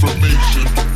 information.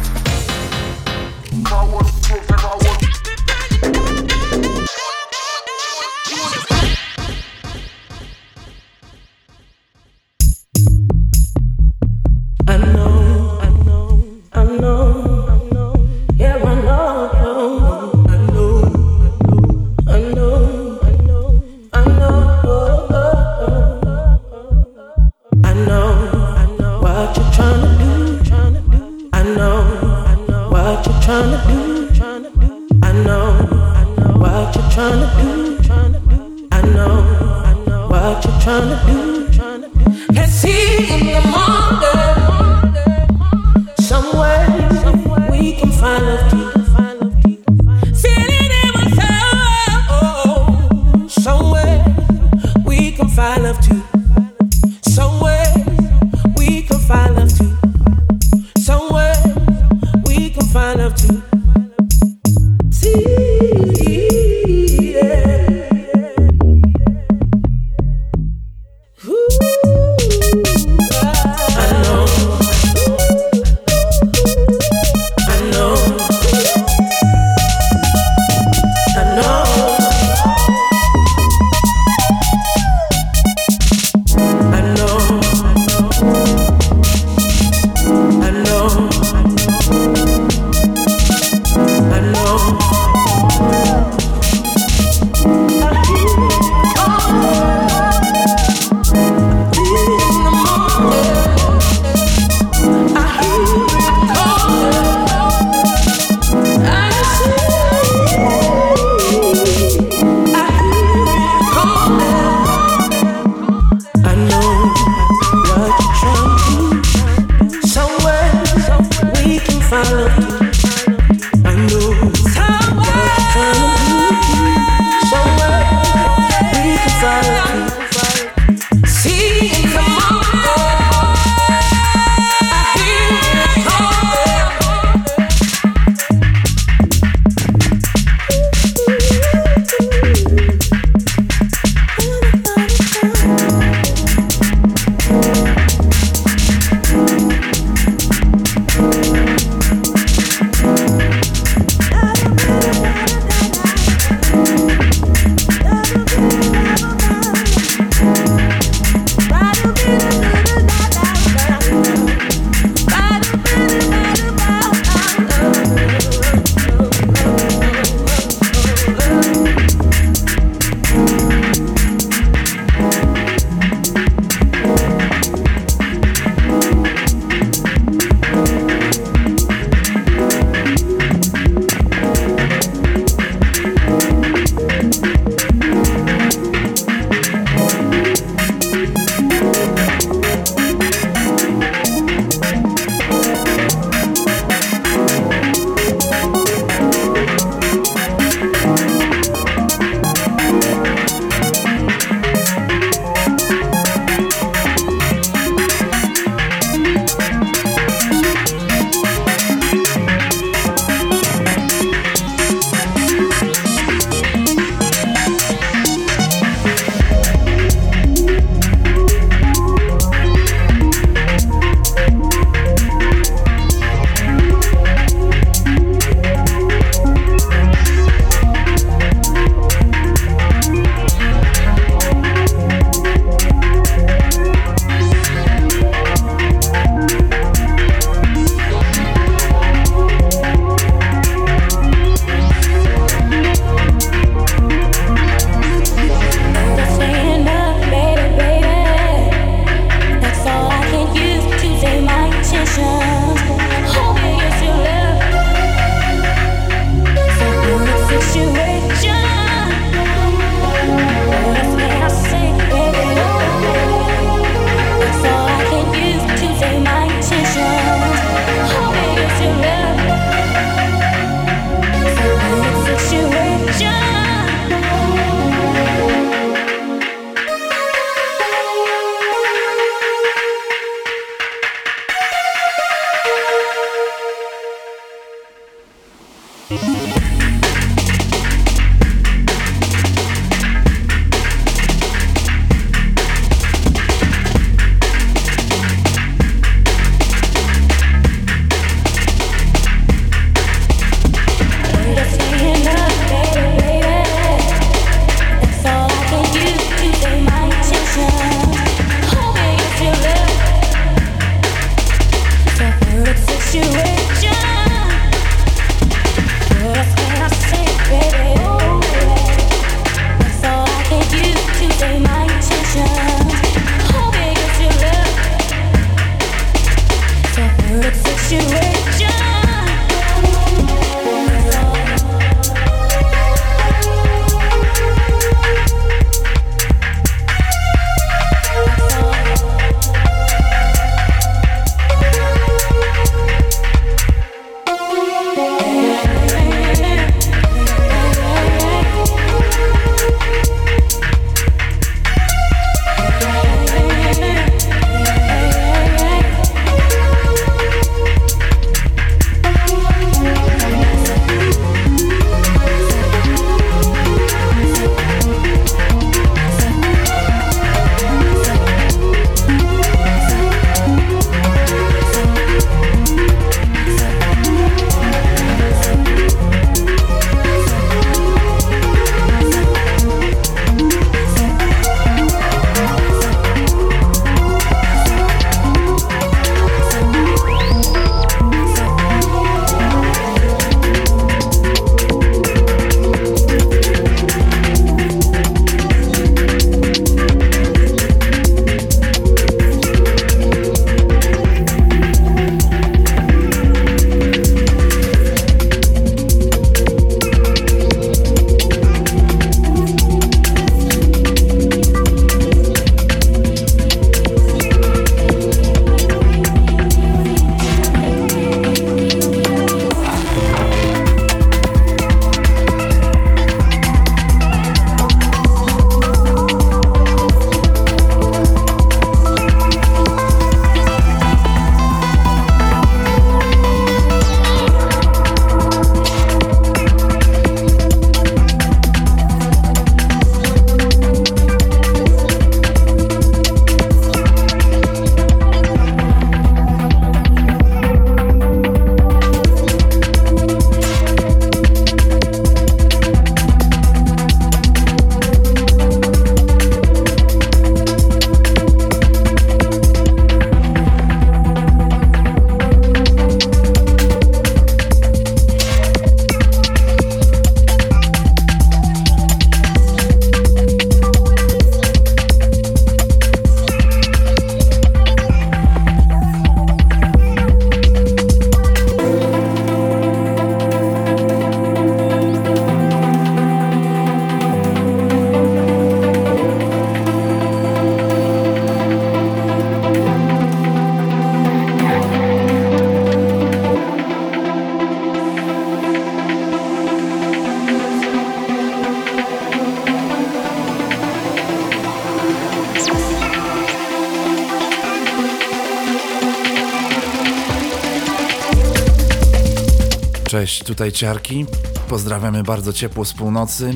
Cześć, tutaj Ciarki. Pozdrawiamy bardzo ciepło z północy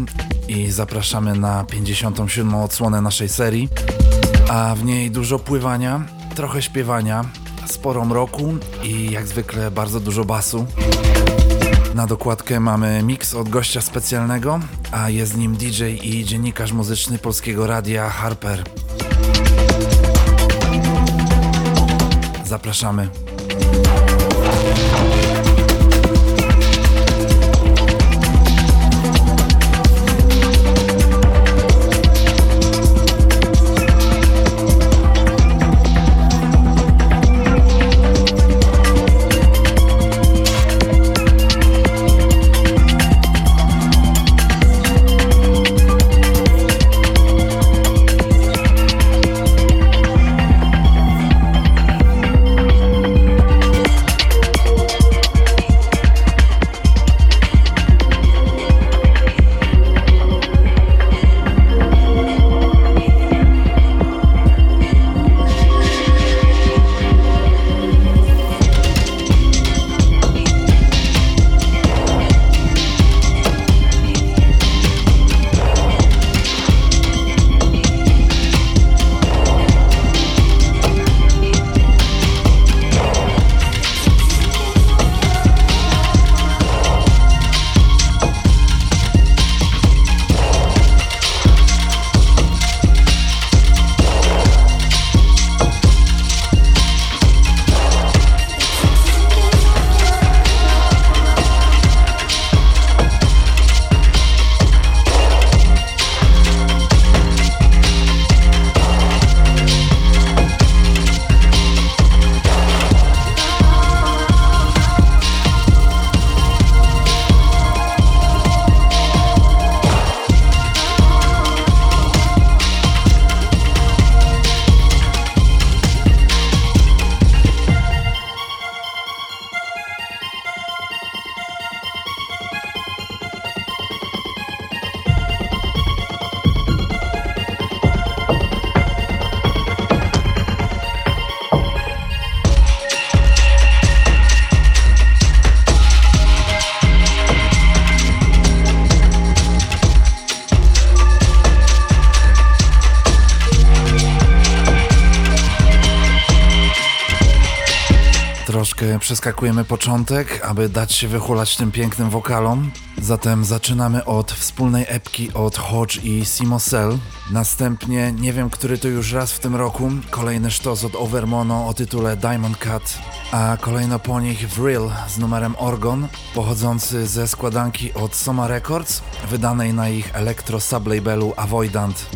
i zapraszamy na 57. odsłonę naszej serii. A w niej dużo pływania, trochę śpiewania, sporo mroku i jak zwykle bardzo dużo basu. Na dokładkę mamy mix od gościa specjalnego, a jest nim DJ i dziennikarz muzyczny polskiego radia Harper. Zapraszamy. Przeskakujemy początek, aby dać się wychulać tym pięknym wokalom. Zatem zaczynamy od wspólnej epki od Hodge i Simo Cell. Następnie, nie wiem który to już raz w tym roku, kolejny sztos od Overmono o tytule Diamond Cut, a kolejno po nich Vril z numerem Orgon, pochodzący ze składanki od Soma Records, wydanej na ich elektro sublabelu Avoidant.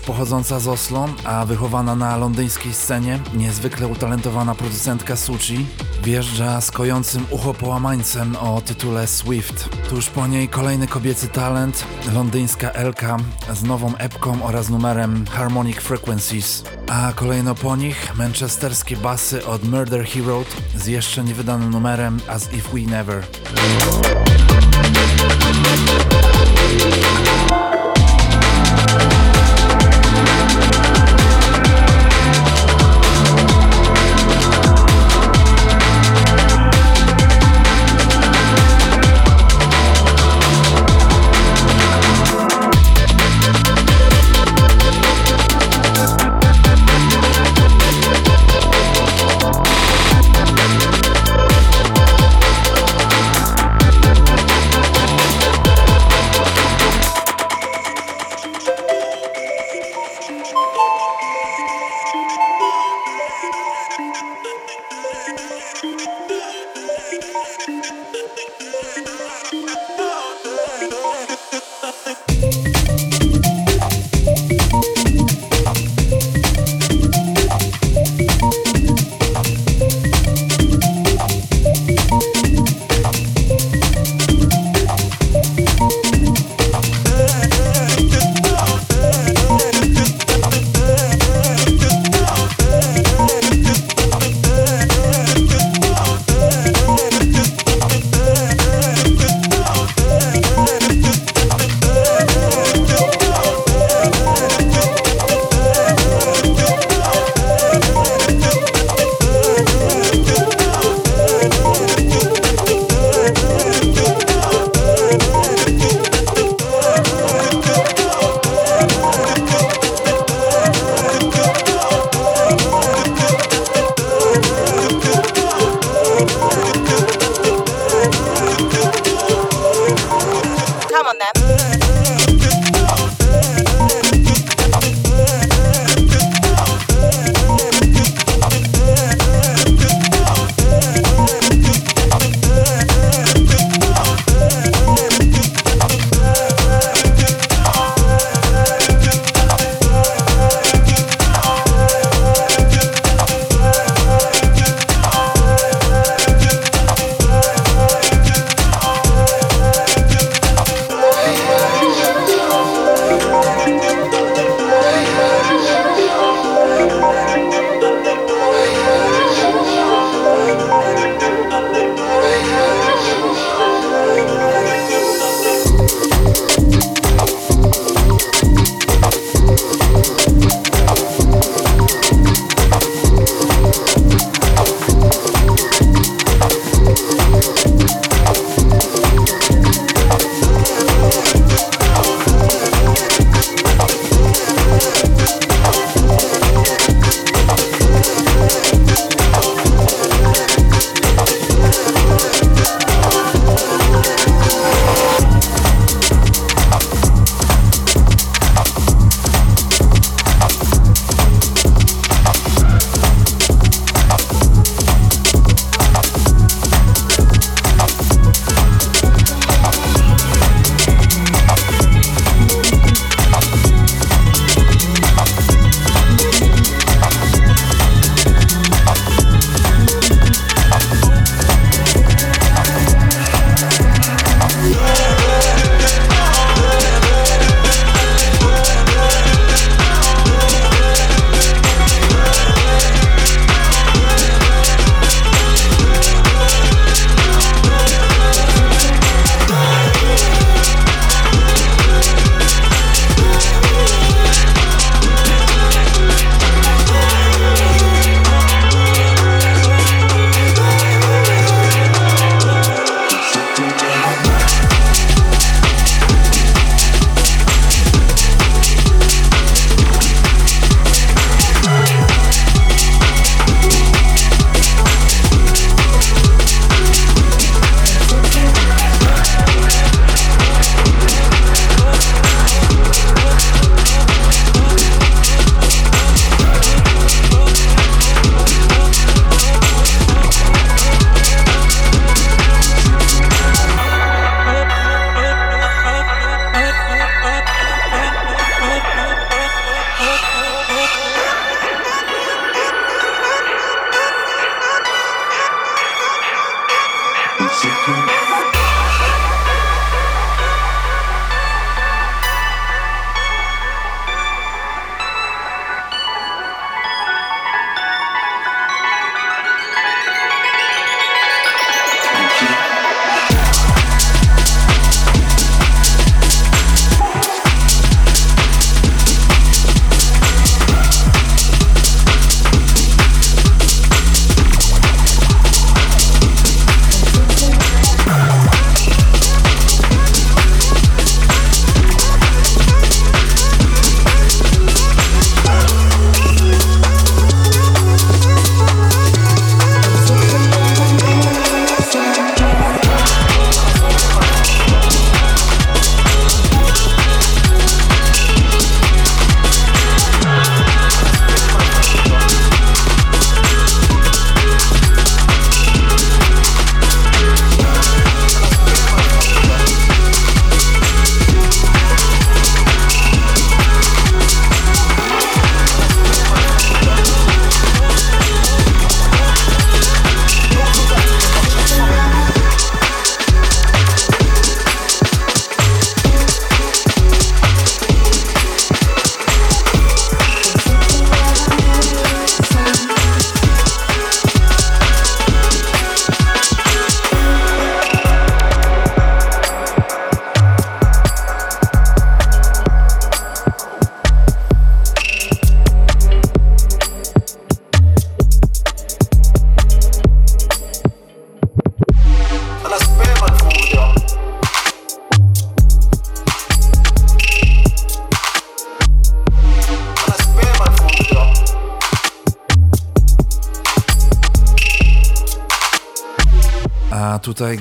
Pochodząca z Oslo, a wychowana na londyńskiej scenie, niezwykle utalentowana producentka Suci, wjeżdża z kojącym ucho połamańcem o tytule Swift. Tuż po niej kolejny kobiecy talent, londyńska Elka z nową epką oraz numerem Harmonic Frequencies. A kolejno po nich manchesterskie basy od Murder Hero z jeszcze niewydanym numerem As If We Never.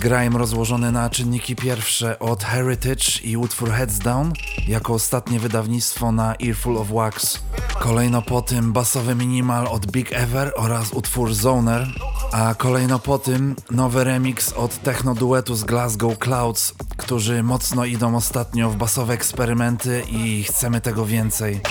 Grime rozłożony na czynniki pierwsze od Heritage i utwór Heads Down jako ostatnie wydawnictwo na Earful of Wax. Kolejno po tym basowy minimal od Big Ever oraz utwór Zoner, a kolejno po tym nowy remix od techno duetu z Glasgow Clouds, którzy mocno idą ostatnio w basowe eksperymenty i chcemy tego więcej.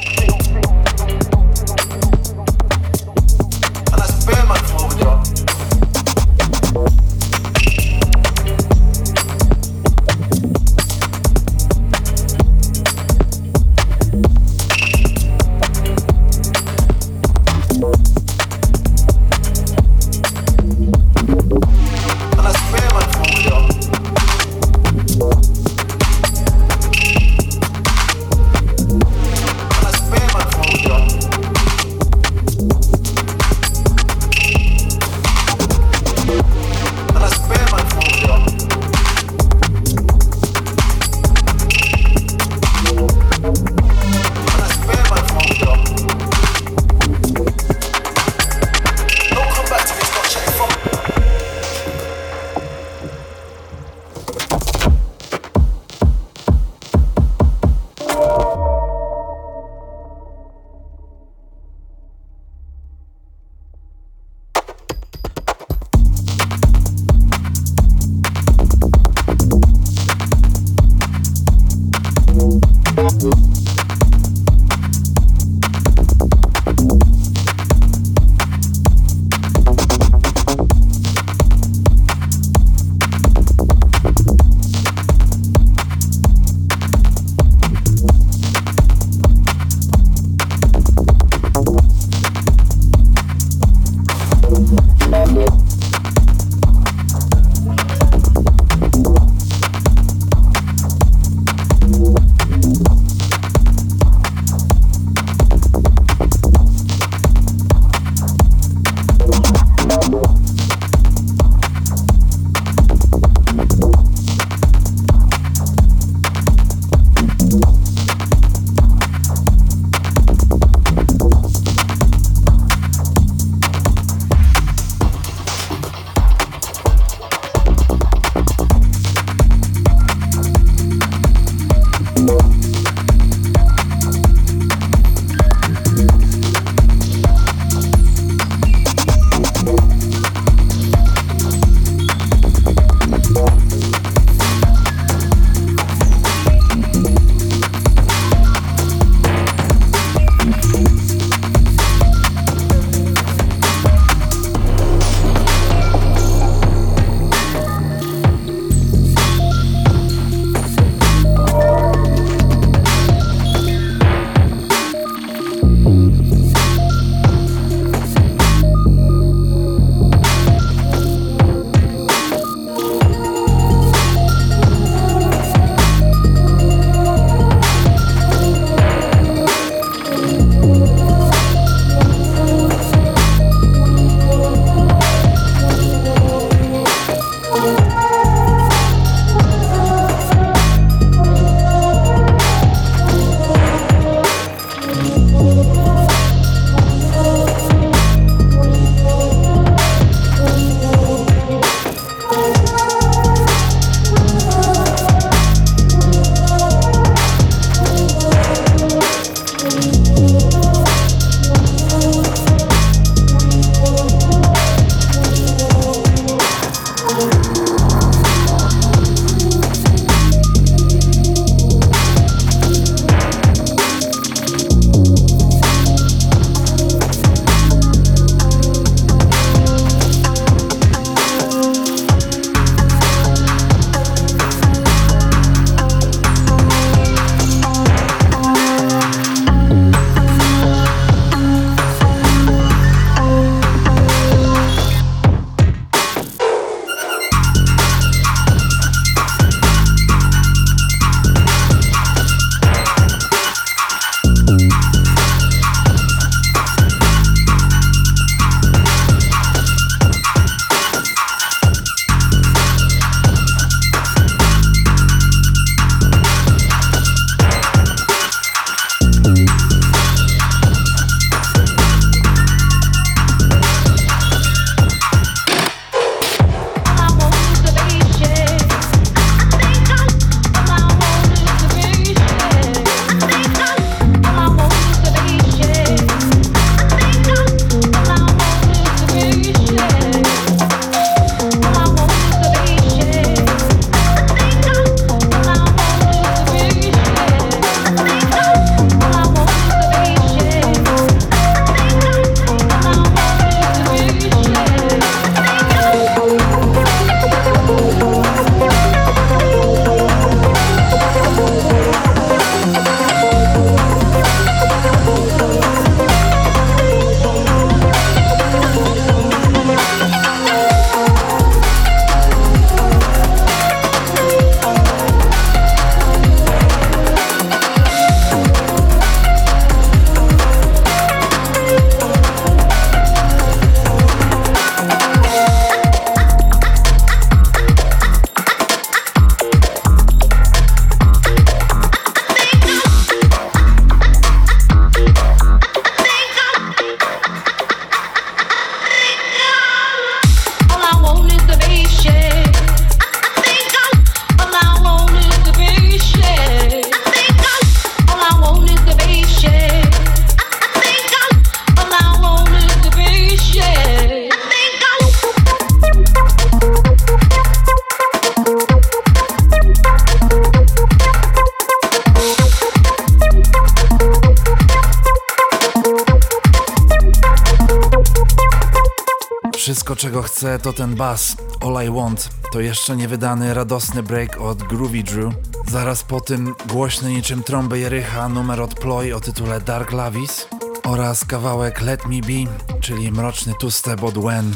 to ten bass, All I Want, to jeszcze niewydany radosny break od Groovy Drew. Zaraz po tym głośny niczym trąby Jerycha numer od Ploy o tytule Dark Lavis oraz kawałek Let Me Be, czyli mroczny two-step od When.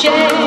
shame.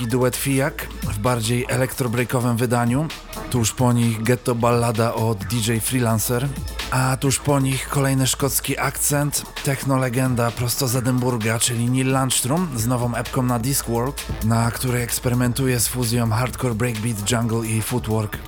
Berliński duet Fijak w bardziej elektrobreakowym wydaniu. Tuż po nich Ghetto Ballada od DJ Freelancer. A tuż po nich kolejny szkocki akcent, techno-legenda prosto z Edynburga, czyli Neil Landstrom z nową epką na Discworld, na której eksperymentuje z fuzją hardcore breakbeat, jungle i footwork.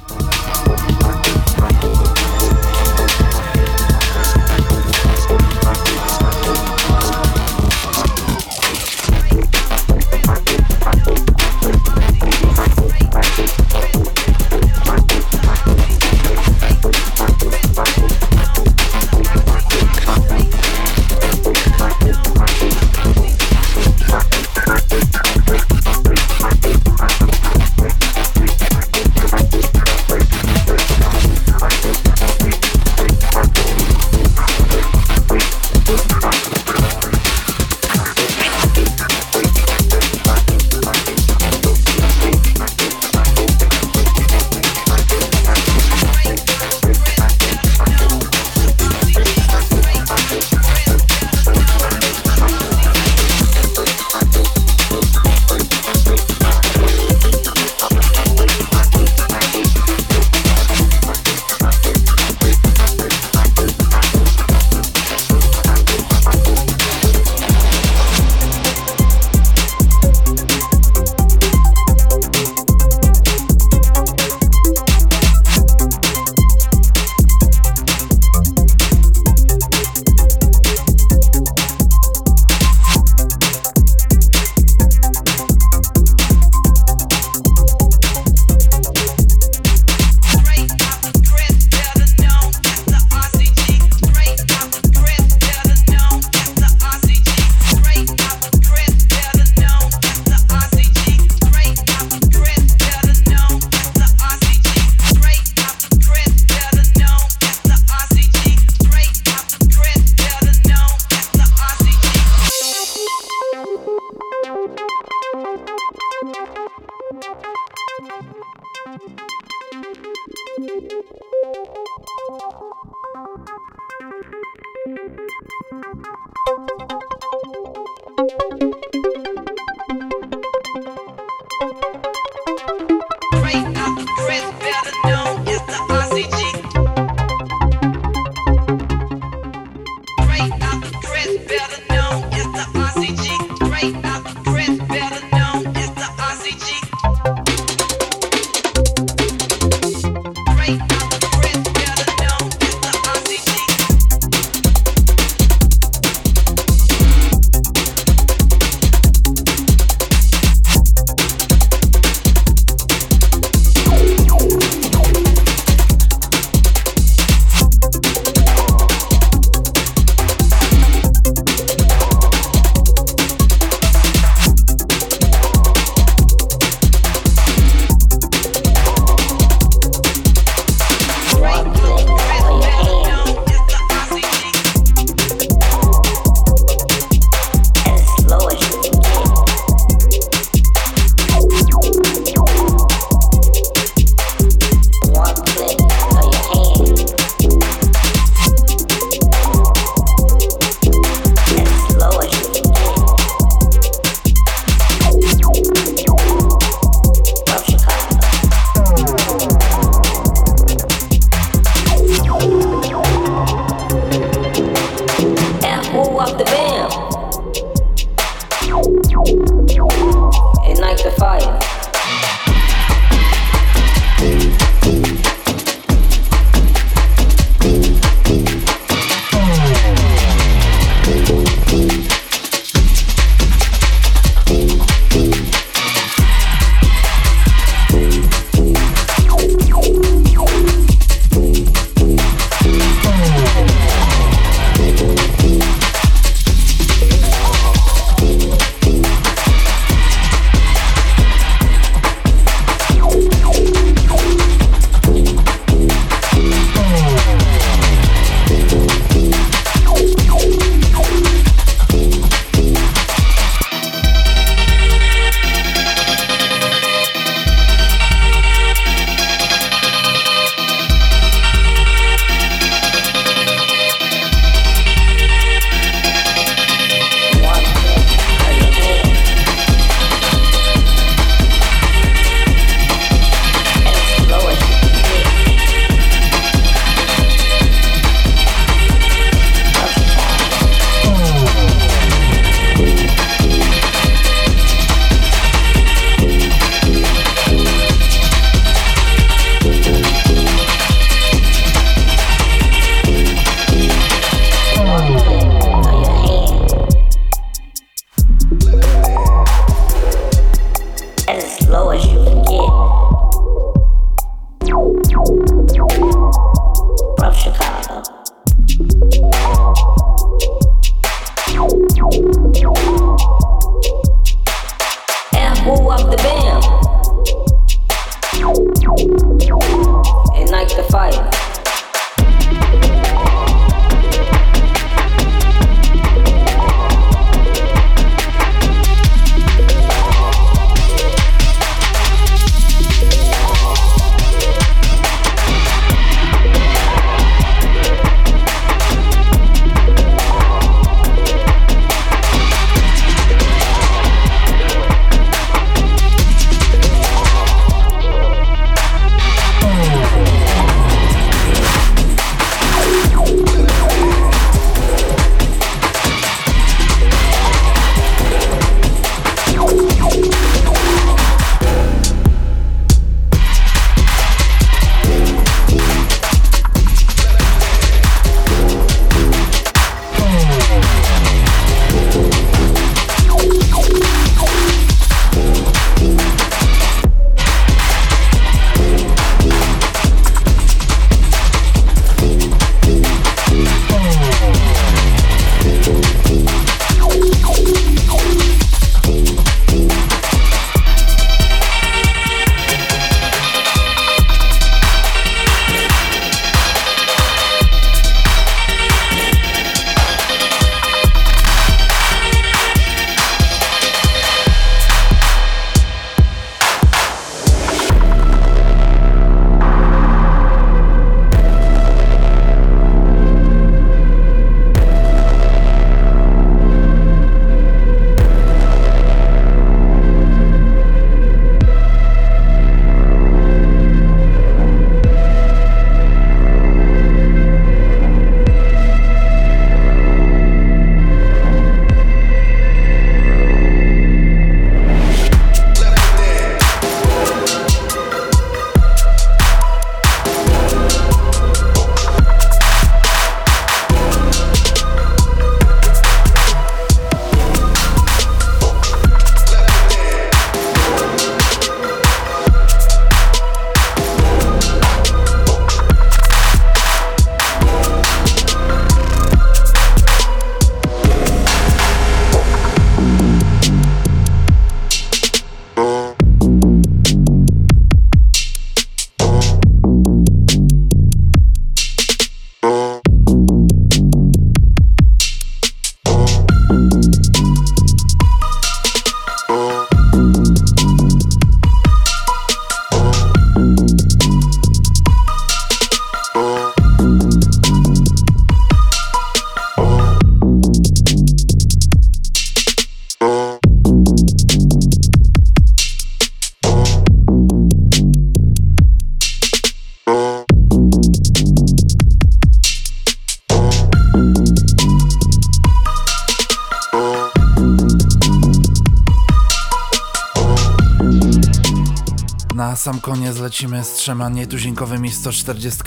Lecimy z trzema nietuzinkowymi 140.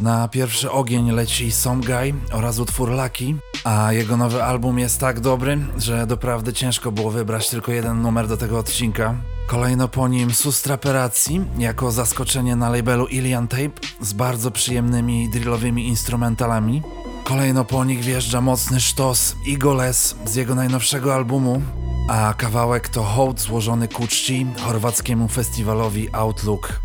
Na pierwszy ogień leci Some Guy oraz utwór Lucky, a jego nowy album jest tak dobry, że doprawdy ciężko było wybrać tylko jeden numer do tego odcinka. Kolejno po nim Sustraperacji jako zaskoczenie na labelu Ilian Tape z bardzo przyjemnymi drillowymi instrumentalami. Kolejno po nich wjeżdża mocny sztos Igoles z jego najnowszego albumu, a kawałek to hołd złożony ku czci chorwackiemu festiwalowi Outlook.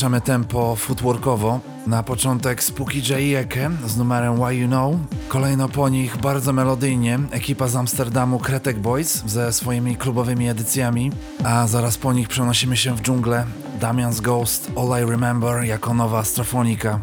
przyspieszamy tempo footworkowo. Na początek Spooky J. Eke z numerem Why You Know. Kolejno po nich bardzo melodyjnie ekipa z Amsterdamu Kretek Boys ze swoimi klubowymi edycjami. A zaraz po nich przenosimy się w dżunglę. Damian's Ghost All I Remember jako nowa astrofonika.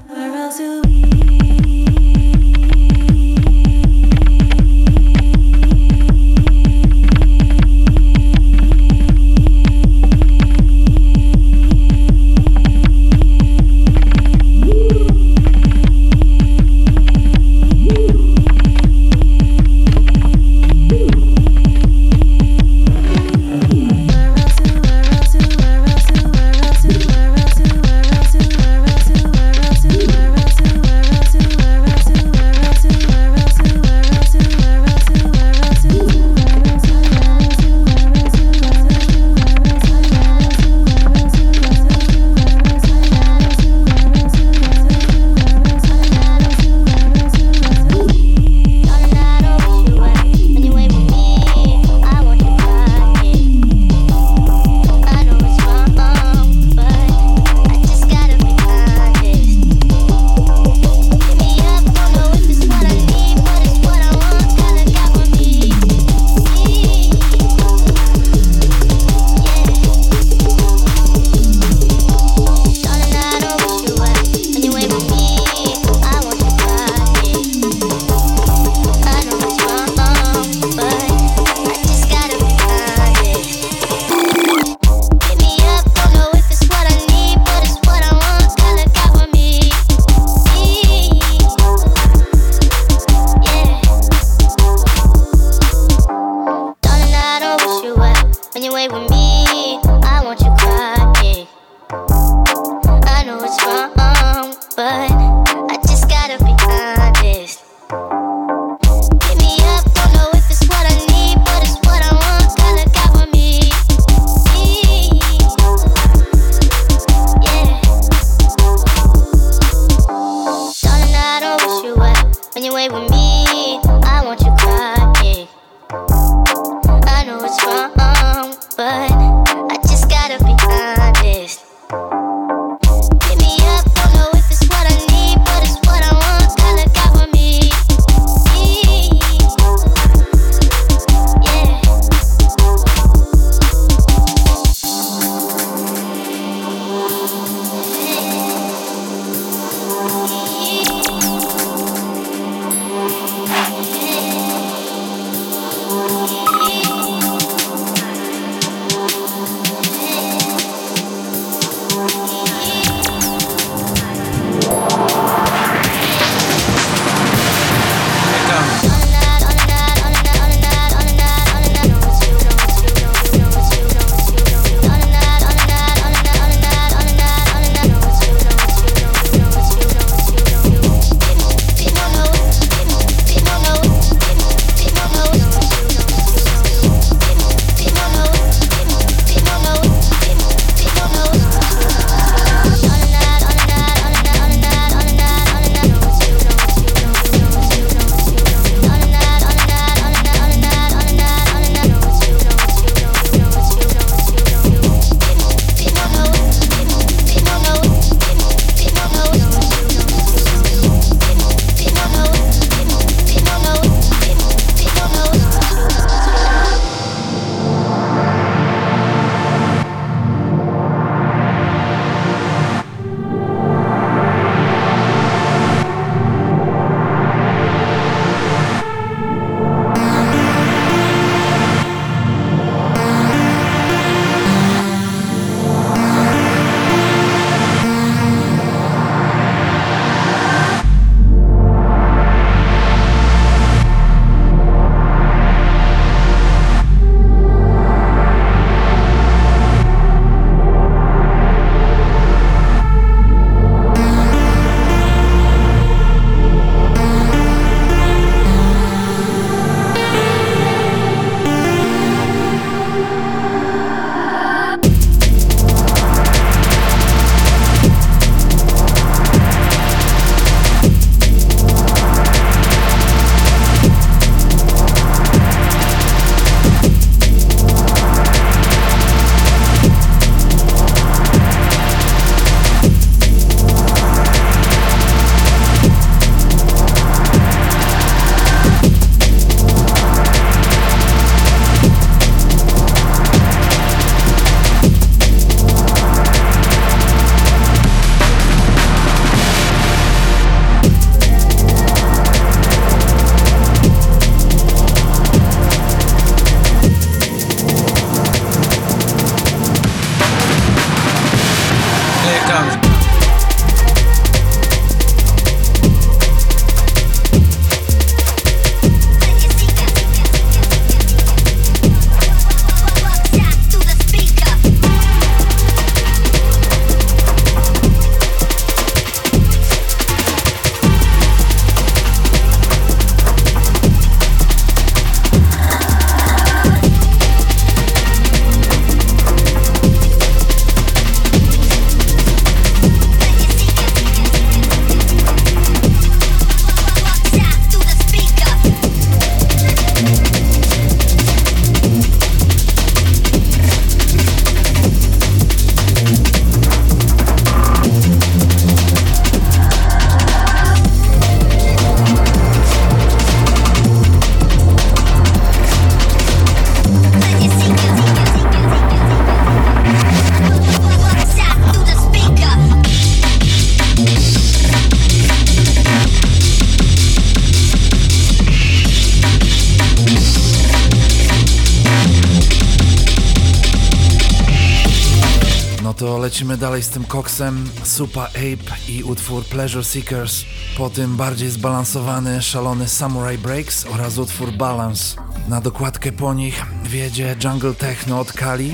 Lecimy dalej z tym koksem, Supa Ape i utwór Pleasure Seekers, po tym bardziej zbalansowany, szalony Samurai Breaks oraz utwór Balance. Na dokładkę po nich wiedzie Jungle Techno od Kali,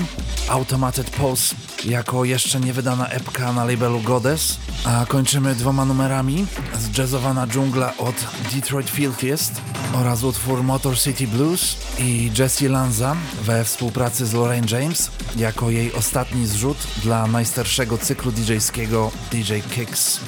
Automated Pulse jako jeszcze niewydana epka na labelu Goddess, a kończymy dwoma numerami, zjazzowana dżungla od Detroit Filthiest oraz utwór Motor City Blues i Jessie Lanza we współpracy z Lorraine James jako jej ostatni zrzut dla najstarszego cyklu DJ-skiego DJ Kicks.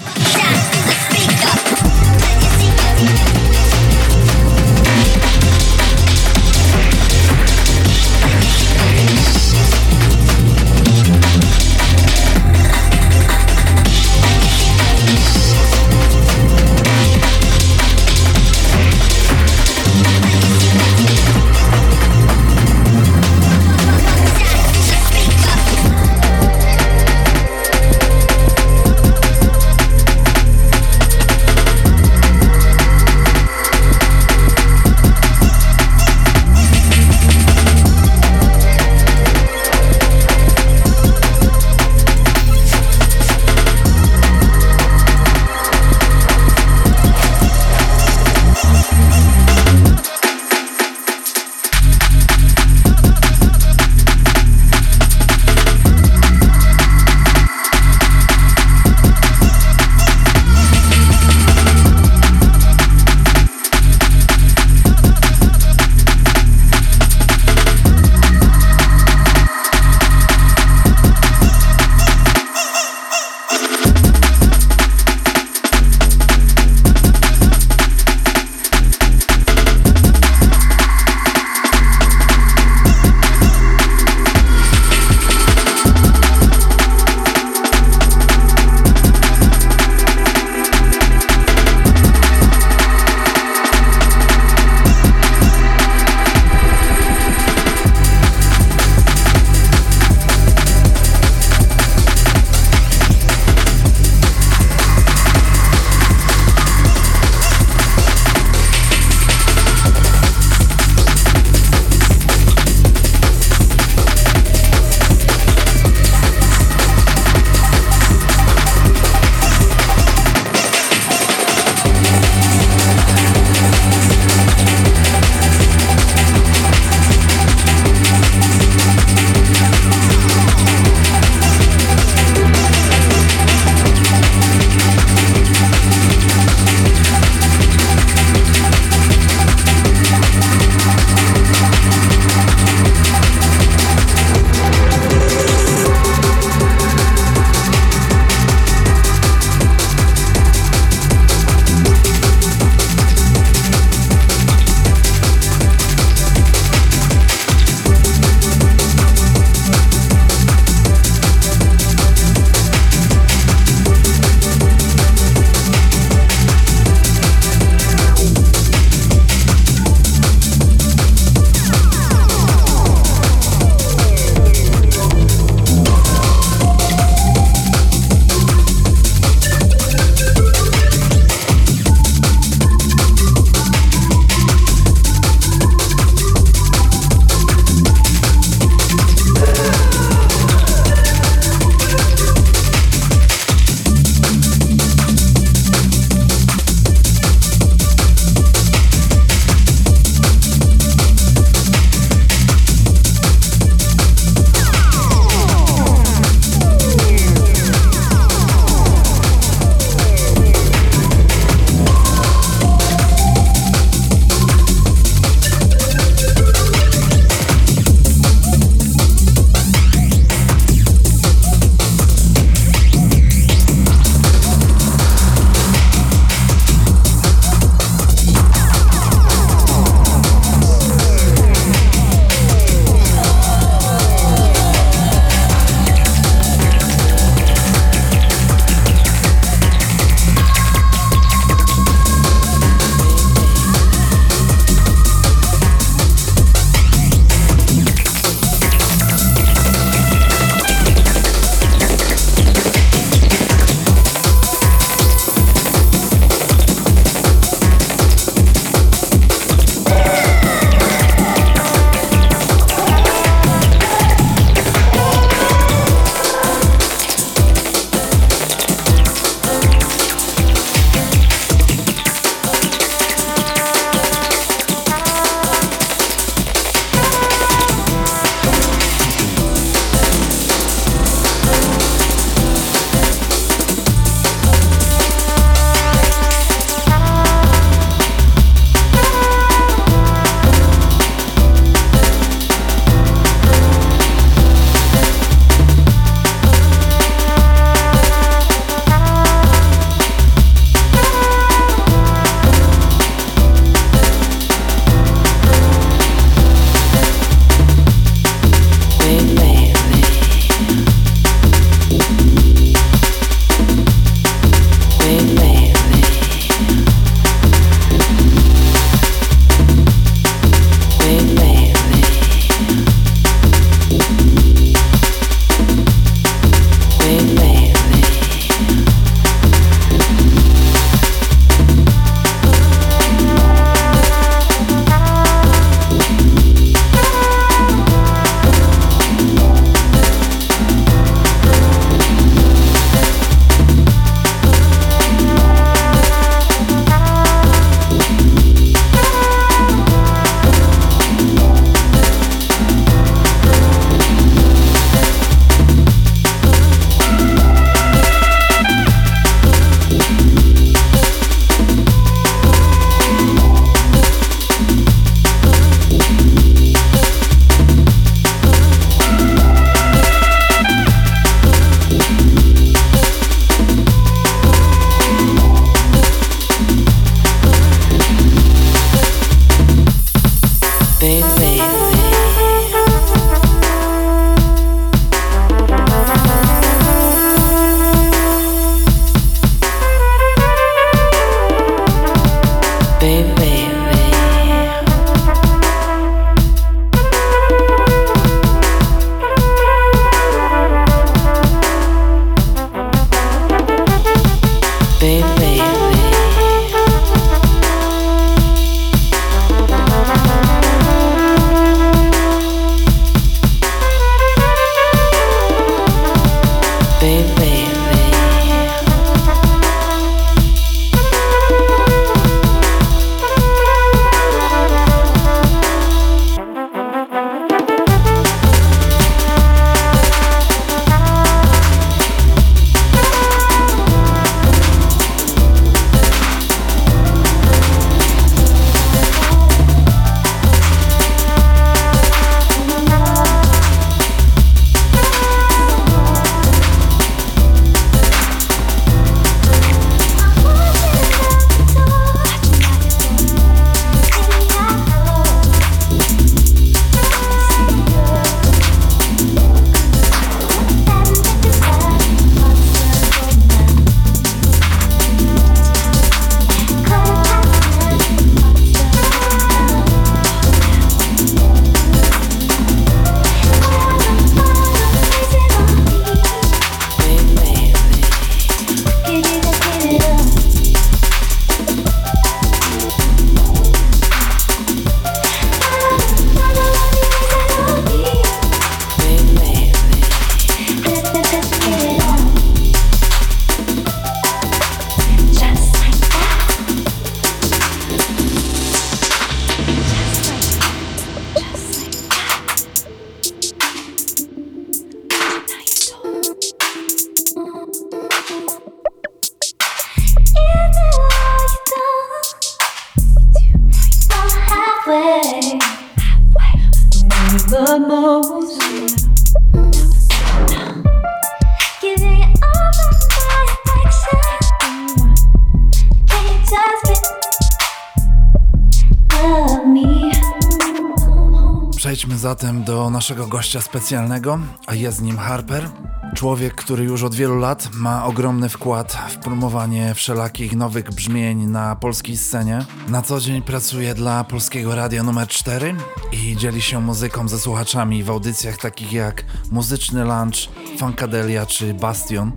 Naszego gościa specjalnego, a jest nim Harper. Człowiek, który już od wielu lat ma ogromny wkład w promowanie wszelakich nowych brzmień na polskiej scenie. Na co dzień pracuje dla Polskiego Radia numer 4 i dzieli się muzyką ze słuchaczami w audycjach takich jak Muzyczny Lunch, Funkadelia czy Bastion.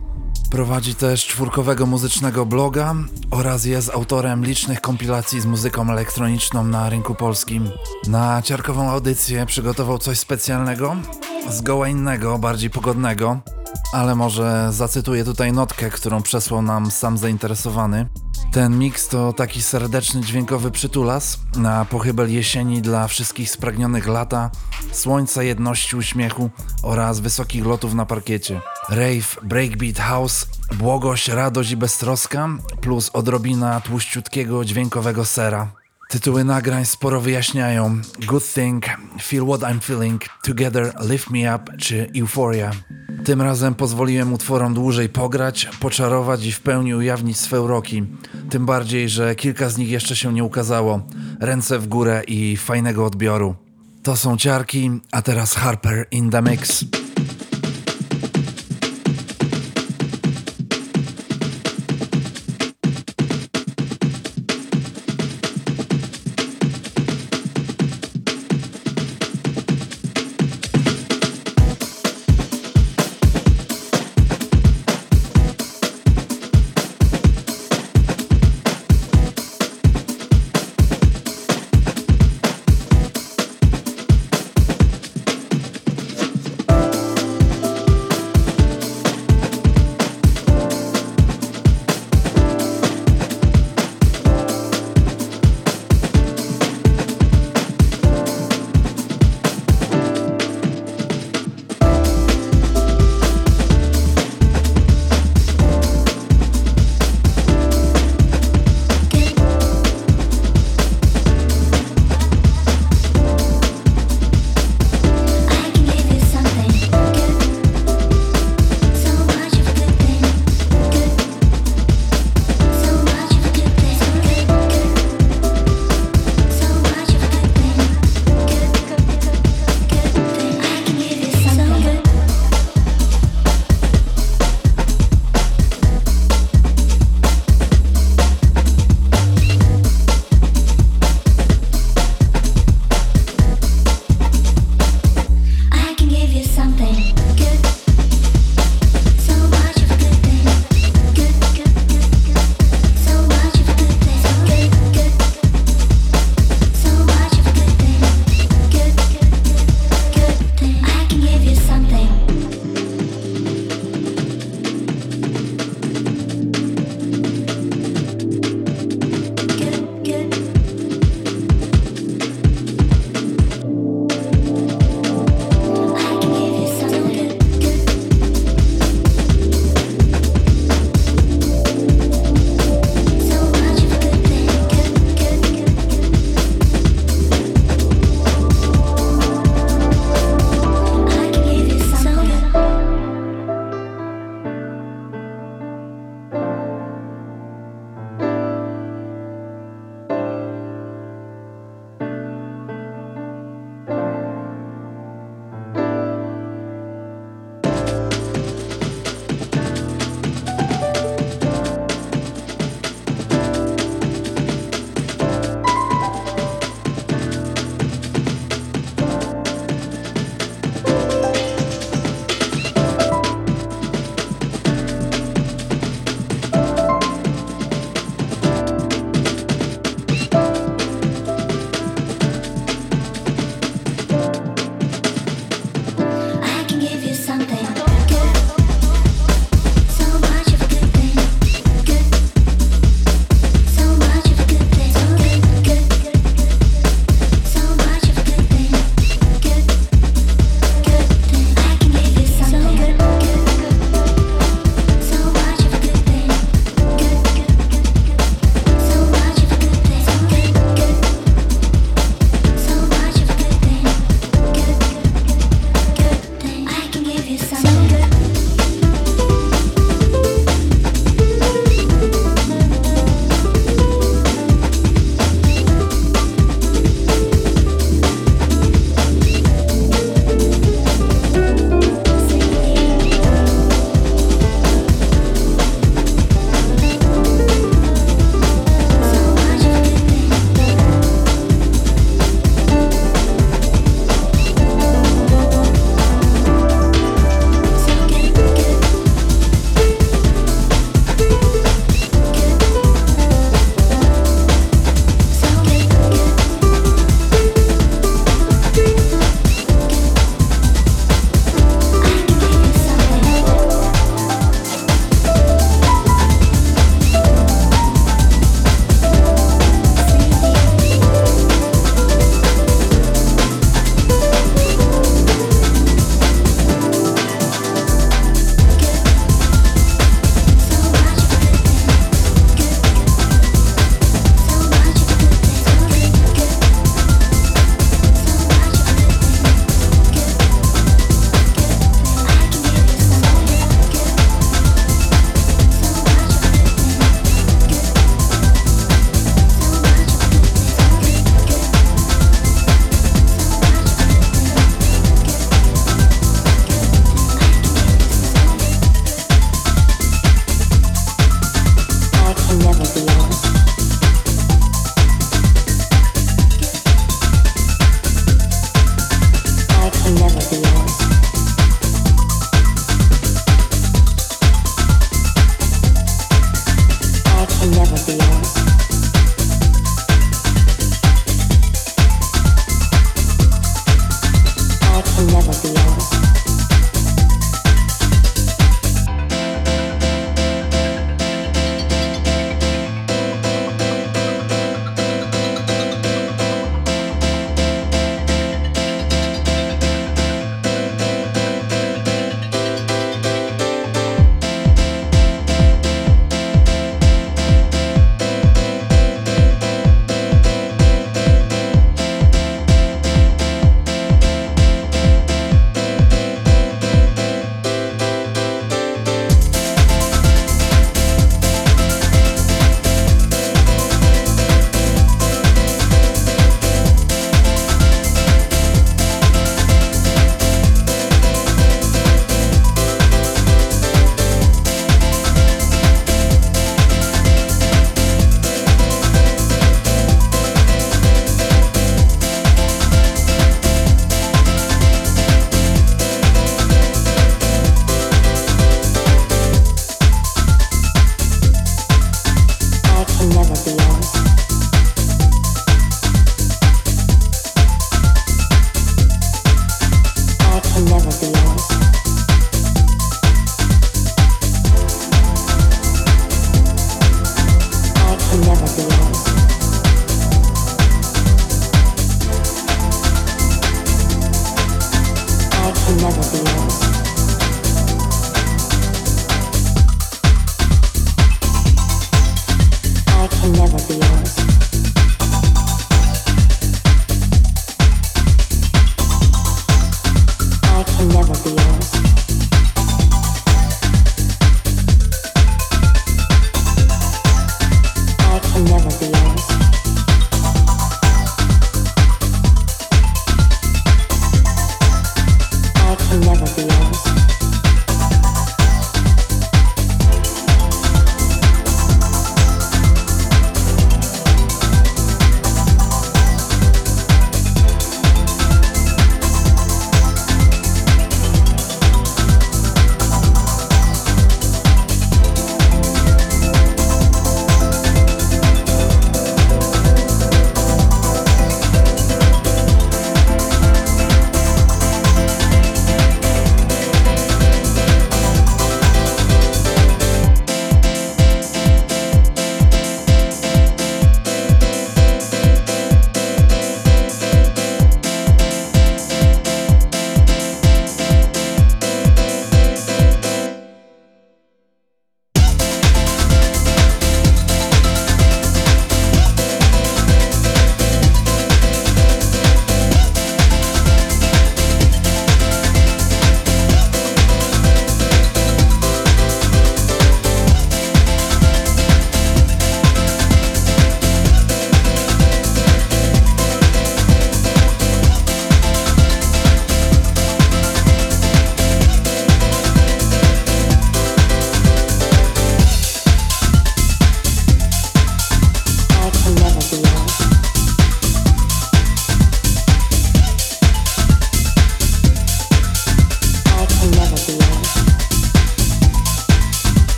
Prowadzi też czwórkowego muzycznego bloga oraz jest autorem licznych kompilacji z muzyką elektroniczną na rynku polskim. Na ciarkową audycję przygotował coś specjalnego, zgoła innego, bardziej pogodnego, ale może zacytuję tutaj notkę, którą przesłał nam sam zainteresowany. Ten miks to taki serdeczny dźwiękowy przytulas na pochybel jesieni dla wszystkich spragnionych lata, słońca, jedności, uśmiechu oraz wysokich lotów na parkiecie. Rave, breakbeat, house, błogość, radość i beztroska plus odrobina tłuściutkiego dźwiękowego sera. Tytuły nagrań sporo wyjaśniają Good Thing, Feel What I'm Feeling, Together, Lift Me Up czy Euphoria. Tym razem pozwoliłem utworom dłużej pograć, poczarować i w pełni ujawnić swe uroki. Tym bardziej, że kilka z nich jeszcze się nie ukazało. Ręce w górę i fajnego odbioru. To są ciarki, a teraz Harper in the Mix.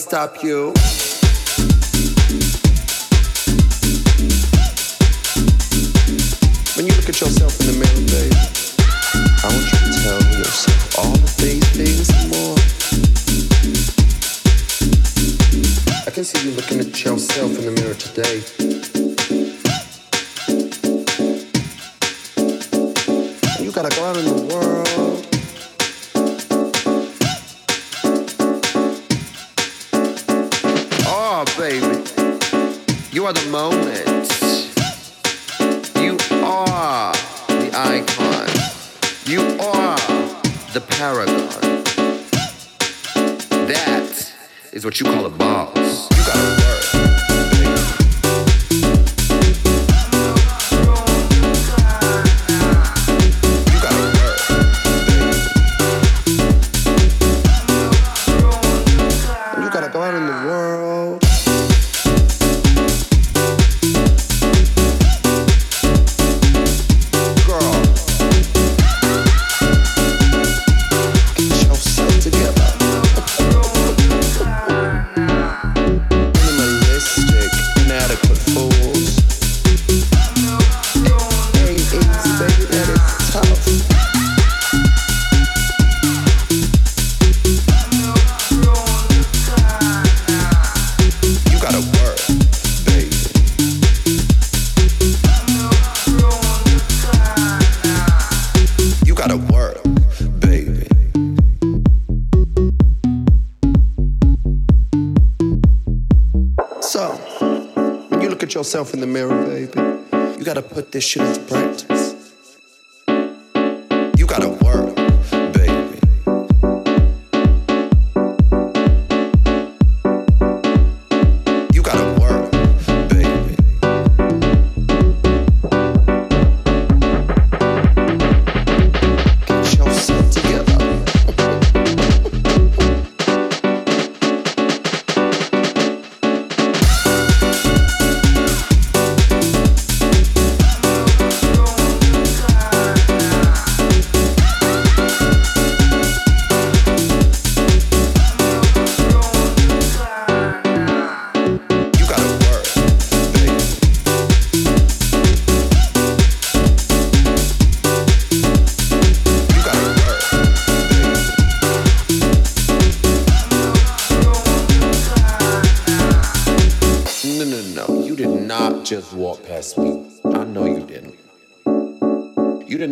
stop you.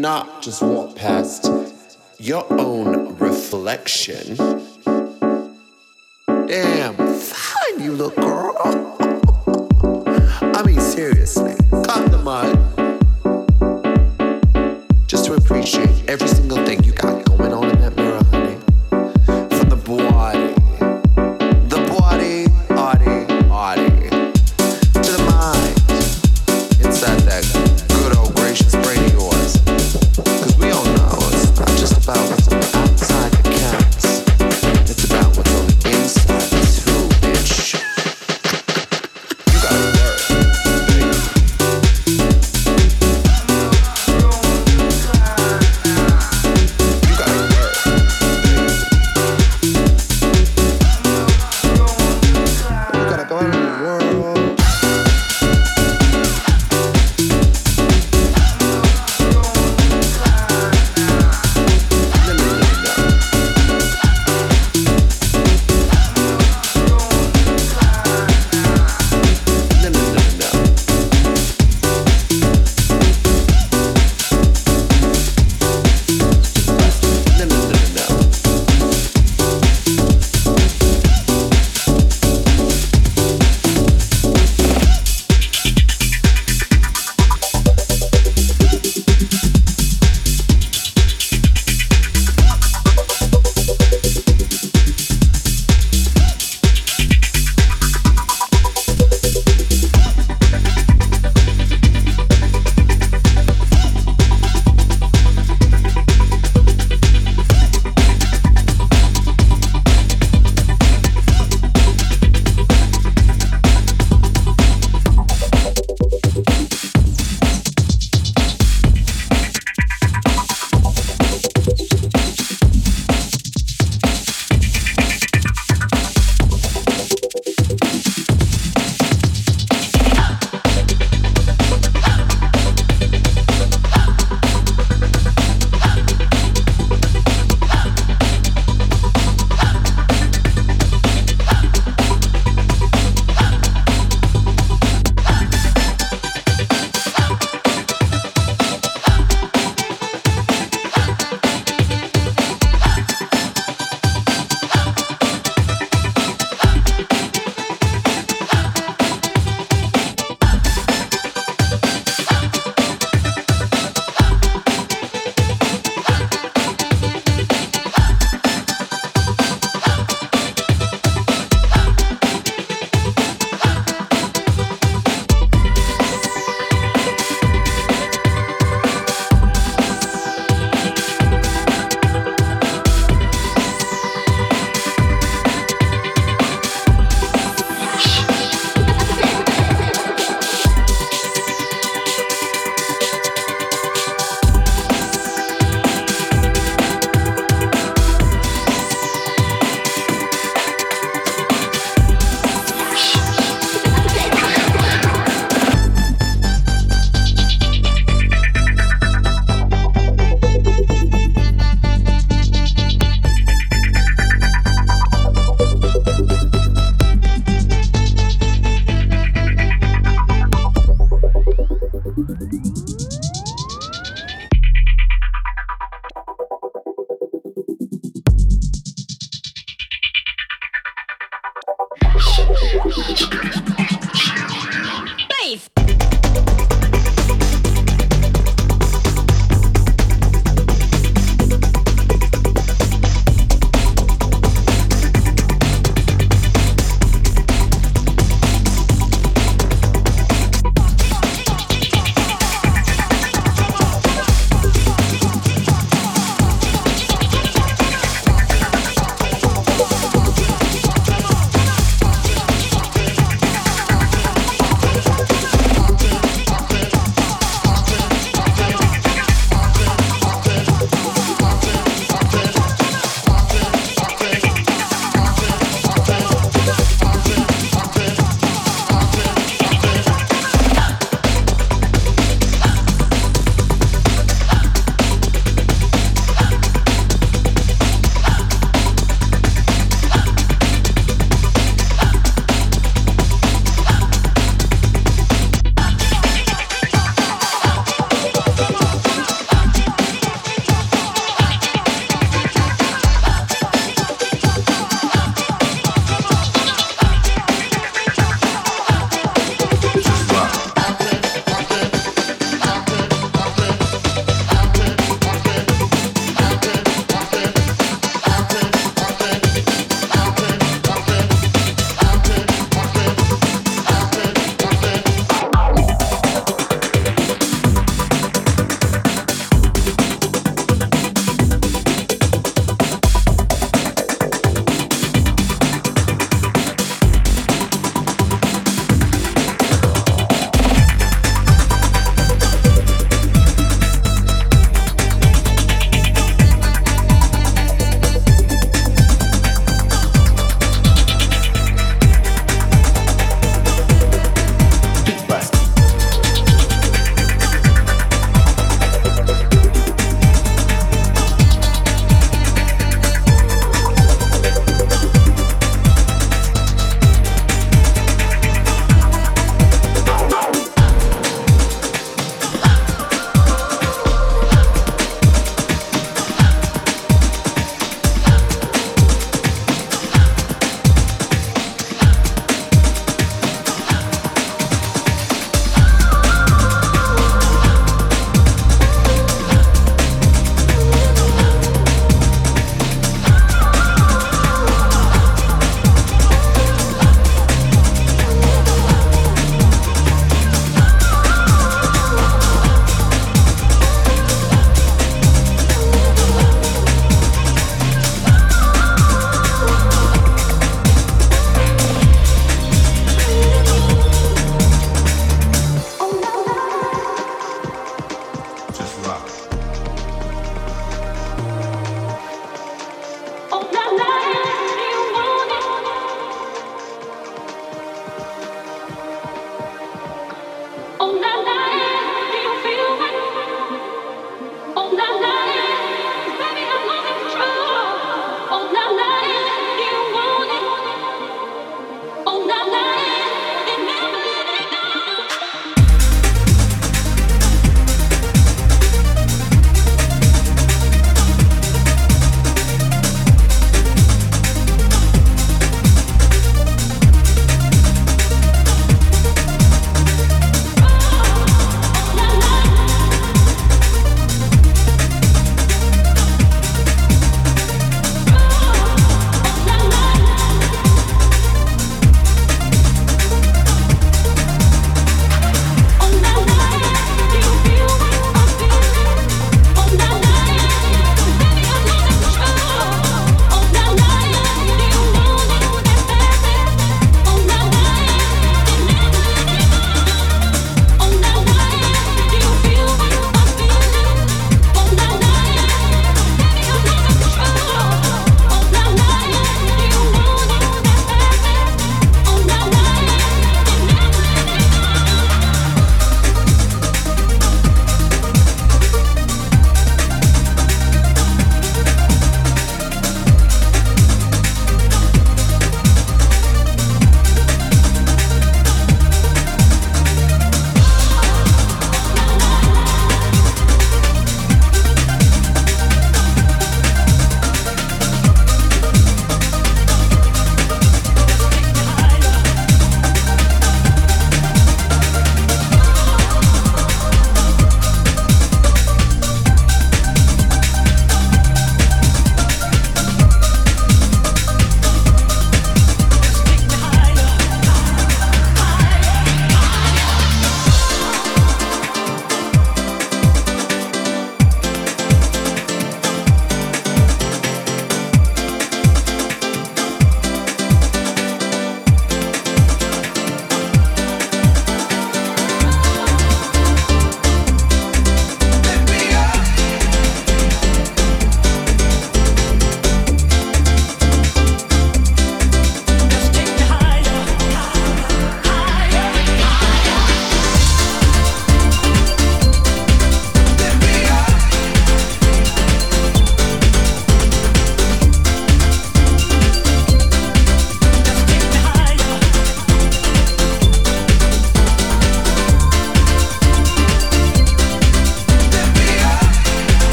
not just walk past your own reflection. Damn, fine, you little girl.